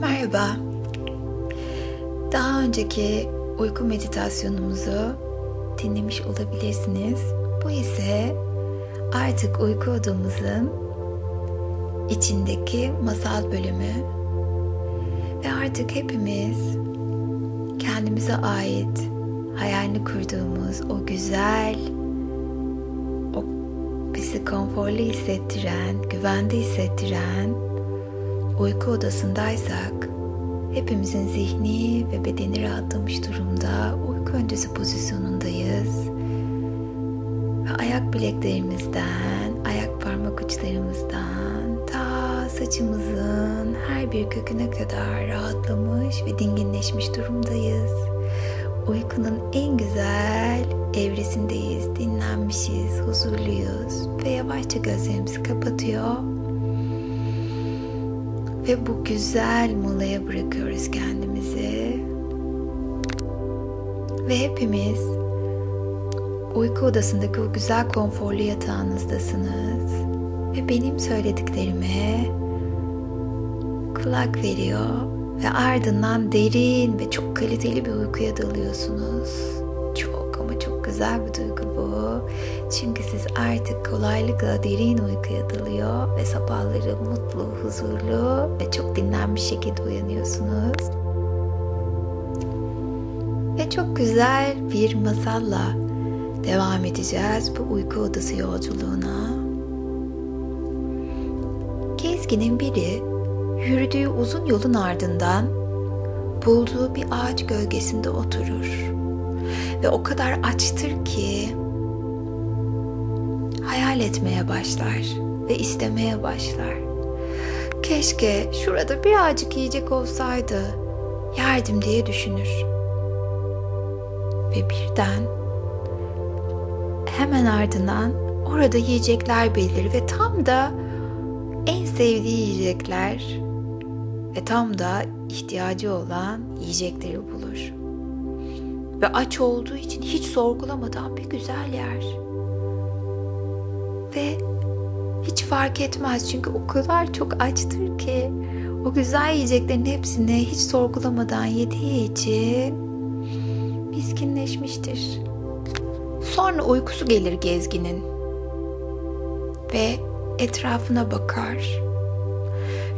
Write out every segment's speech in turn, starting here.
Merhaba. Daha önceki uyku meditasyonumuzu dinlemiş olabilirsiniz. Bu ise artık uyku odamızın içindeki masal bölümü ve artık hepimiz kendimize ait hayalini kurduğumuz o güzel o bizi konforlu hissettiren, güvende hissettiren uyku odasındaysak hepimizin zihni ve bedeni rahatlamış durumda uyku öncesi pozisyonundayız. Ve ayak bileklerimizden, ayak parmak uçlarımızdan ta saçımızın her bir köküne kadar rahatlamış ve dinginleşmiş durumdayız. Uykunun en güzel evresindeyiz, dinlenmişiz, huzurluyuz ve yavaşça gözlerimizi kapatıyor ve bu güzel molaya bırakıyoruz kendimizi. Ve hepimiz uyku odasındaki o güzel konforlu yatağınızdasınız. Ve benim söylediklerime kulak veriyor ve ardından derin ve çok kaliteli bir uykuya dalıyorsunuz. Çok ama çok güzel bir duygu. Çünkü siz artık kolaylıkla derin uykuya dalıyor ve sabahları mutlu, huzurlu ve çok dinlenmiş şekilde uyanıyorsunuz. Ve çok güzel bir masalla devam edeceğiz bu uyku odası yolculuğuna. Gezginin biri yürüdüğü uzun yolun ardından bulduğu bir ağaç gölgesinde oturur. Ve o kadar açtır ki hayal etmeye başlar ve istemeye başlar. Keşke şurada birazcık yiyecek olsaydı, yerdim diye düşünür. Ve birden hemen ardından orada yiyecekler belir ve tam da en sevdiği yiyecekler ve tam da ihtiyacı olan yiyecekleri bulur. Ve aç olduğu için hiç sorgulamadan bir güzel yer. Ve hiç fark etmez çünkü o kadar çok açtır ki o güzel yiyeceklerin hepsini hiç sorgulamadan yediği için miskinleşmiştir. Sonra uykusu gelir gezginin ve etrafına bakar.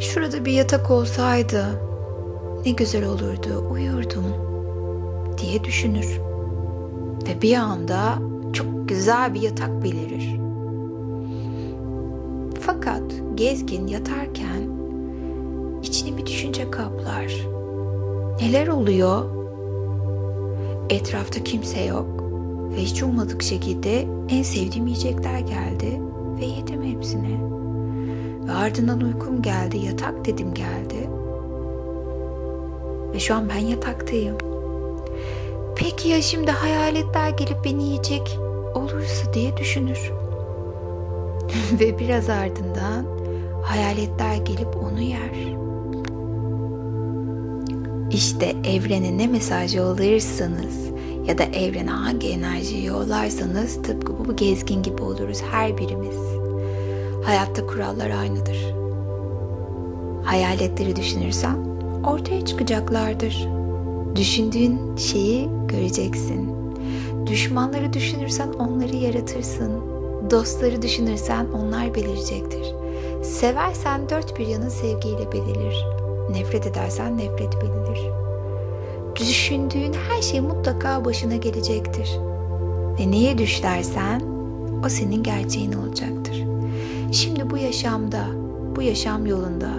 Şurada bir yatak olsaydı ne güzel olurdu, uyurdum diye düşünür. Ve bir anda çok güzel bir yatak belirir. Fakat gezgin yatarken içini bir düşünce kaplar. Neler oluyor? Etrafta kimse yok ve hiç ummadık şekilde en sevdiğim yiyecekler geldi ve yedim hepsini. Ve ardından uykum geldi, yatak dedim geldi. Ve şu an ben yataktayım. Peki ya şimdi hayaletler gelip beni yiyecek olursa diye düşünür. Ve biraz ardından hayaletler gelip onu yer. İşte evrene ne mesaj yollarsanız ya da evrene hangi enerjiyi yollarsanız tıpkı bu gezgin gibi oluruz her birimiz. Hayatta kurallar aynıdır. Hayaletleri düşünürsen ortaya çıkacaklardır. Düşündüğün şeyi göreceksin. Düşmanları düşünürsen onları yaratırsın. Dostları düşünürsen onlar belirecektir. Seversen dört bir yanın sevgiyle belirir. Nefret edersen nefret belirir. Düşündüğün her şey mutlaka başına gelecektir. Ve neye düş dersen o senin gerçeğin olacaktır. Şimdi bu yaşamda, bu yaşam yolunda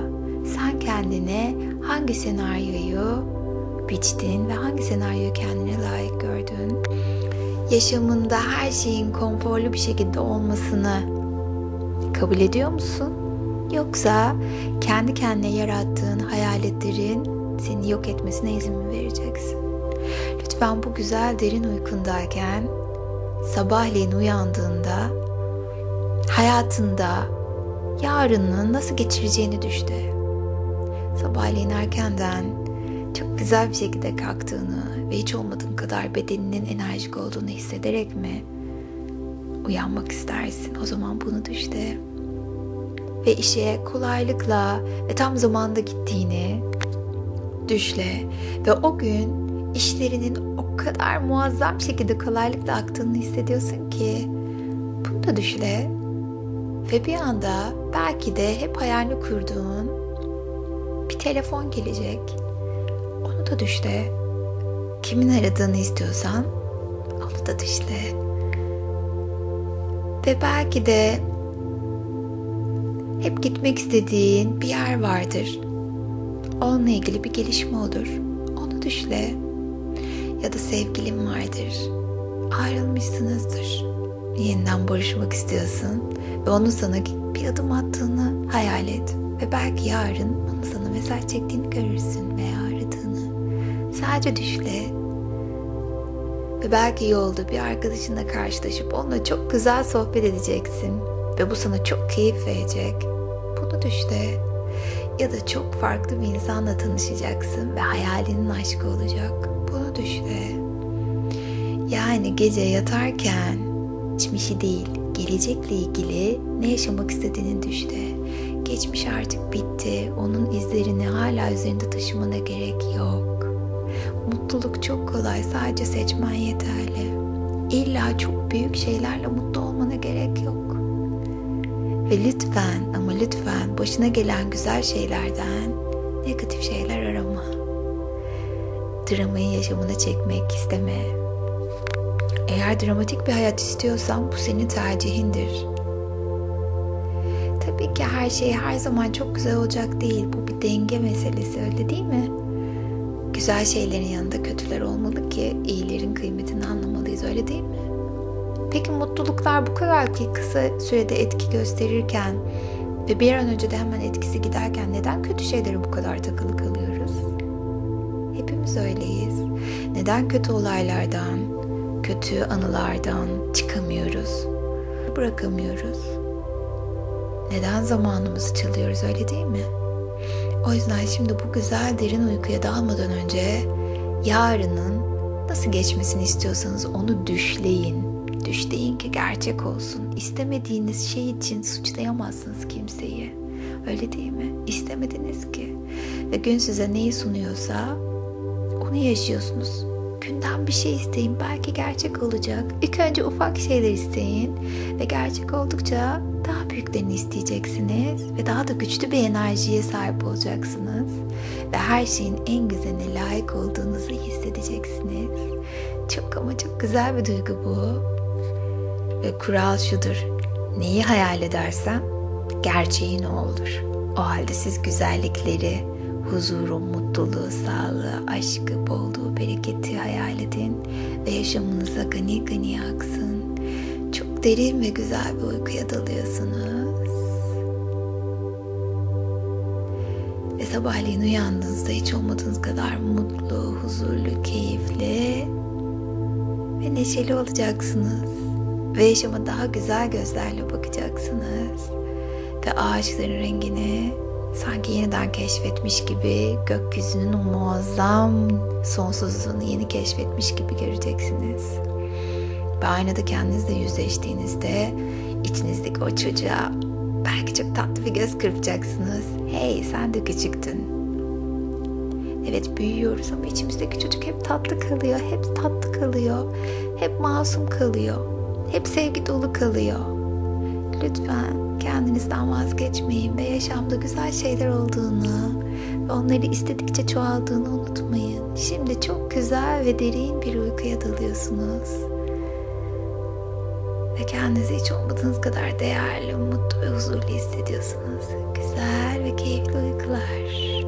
sen kendine hangi senaryoyu biçtin ve hangi senaryoyu kendine layık gördün? Yaşamında her şeyin konforlu bir şekilde olmasını kabul ediyor musun? Yoksa kendi kendine yarattığın hayaletlerin seni yok etmesine izin mi vereceksin? Lütfen bu güzel derin uykundayken sabahleyin uyandığında hayatında yarını nasıl geçireceğini düşte. Sabahleyin erkenden çok güzel bir şekilde kalktığını ve hiç olmadığın kadar bedeninin enerjik olduğunu hissederek mi uyanmak istersin? O zaman bunu düşte. Ve işe kolaylıkla ve tam zamanda gittiğini, düşle ve o gün işlerinin o kadar muazzam şekilde kolaylıkla aktığını hissediyorsun ki bunu da düşle ve bir anda belki de hep hayalini kurduğun bir telefon gelecek. Onu da düşle. Kimin aradığını istiyorsan onu da düşle. Ve belki de hep gitmek istediğin bir yer vardır. Onunla ilgili bir gelişme olur. Onu düşle. Ya da sevgilin vardır. Ayrılmışsınızdır. Yeniden barışmak istiyorsun ve onun sana bir adım attığını hayal et. Ve belki yarın onu sana mesaj çektiğini görürsün veya. Sadece düşle. Ve belki yolda bir arkadaşınla karşılaşıp onunla çok güzel sohbet edeceksin. Ve bu sana çok keyif verecek. Bunu düşle. Ya da çok farklı bir insanla tanışacaksın ve hayalinin aşkı olacak. Bunu düşle. Yani gece yatarken geçmişi değil, gelecekle ilgili ne yaşamak istediğini düşle. Geçmiş artık bitti. Onun izlerini hala üzerinde taşımana gerek yok. Mutluluk çok kolay. Sadece seçmen yeterli. İlla çok büyük şeylerle mutlu olmana gerek yok. Ve lütfen ama lütfen başına gelen güzel şeylerden negatif şeyler arama. Dramayı yaşamına çekmek isteme. Eğer dramatik bir hayat istiyorsan bu senin tercihindir. Tabii ki her şey her zaman çok güzel olacak değil. Bu bir denge meselesi öyle değil mi? Güzel şeylerin yanında kötüler olmalı ki iyilerin kıymetini anlamalıyız öyle değil mi? Peki mutluluklar bu kadar ki kısa sürede etki gösterirken ve bir an önce de hemen etkisi giderken neden kötü şeylere bu kadar takılı kalıyoruz? Hepimiz öyleyiz. Neden kötü olaylardan, kötü anılardan çıkamıyoruz? Bırakamıyoruz. Neden zamanımızı çalıyoruz öyle değil mi? O yüzden şimdi bu güzel derin uykuya dalmadan önce yarının nasıl geçmesini istiyorsanız onu düşleyin. Düşleyin ki gerçek olsun. İstemediğiniz şey için suçlayamazsınız kimseyi. Öyle değil mi? İstemediniz ki. Ve gün size neyi sunuyorsa onu yaşıyorsunuz. Günden bir şey isteyin. Belki gerçek olacak. İlk önce ufak şeyler isteyin. Ve gerçek oldukça daha büyüklerini isteyeceksiniz. Ve daha da güçlü bir enerjiye sahip olacaksınız. Ve her şeyin en güzeline layık olduğunuzu hissedeceksiniz. Çok ama çok güzel bir duygu bu. Ve kural şudur. Neyi hayal edersen gerçeğin o olur. O halde siz güzellikleri, huzuru, mutluluğu, sağlığı, aşkı, bolluğu, bereketi hayal edin ve yaşamınıza gani gani aksın. Derin ve güzel bir uykuya dalıyorsunuz. Ve sabahleyin uyandığınızda hiç olmadığınız kadar mutlu, huzurlu, keyifli ve neşeli olacaksınız. Ve yaşama daha güzel gözlerle bakacaksınız. Ve ağaçların rengini sanki yeniden keşfetmiş gibi gökyüzünün o muazzam sonsuzluğunu yeni keşfetmiş gibi göreceksiniz. Ve aynada kendinizle yüzleştiğinizde içinizdeki o çocuğa belki çok tatlı bir göz kırpacaksınız. Hey sen de küçüktün. Evet büyüyoruz ama içimizdeki çocuk hep tatlı kalıyor, hep tatlı kalıyor, hep masum kalıyor, hep sevgi dolu kalıyor. Lütfen kendinizden vazgeçmeyin ve yaşamda güzel şeyler olduğunu ve onları istedikçe çoğaldığını unutmayın. Şimdi çok güzel ve derin bir uykuya dalıyorsunuz. Ve kendinizi hiç olmadığınız kadar değerli, mutlu ve huzurlu hissediyorsunuz. Güzel ve keyifli uykular.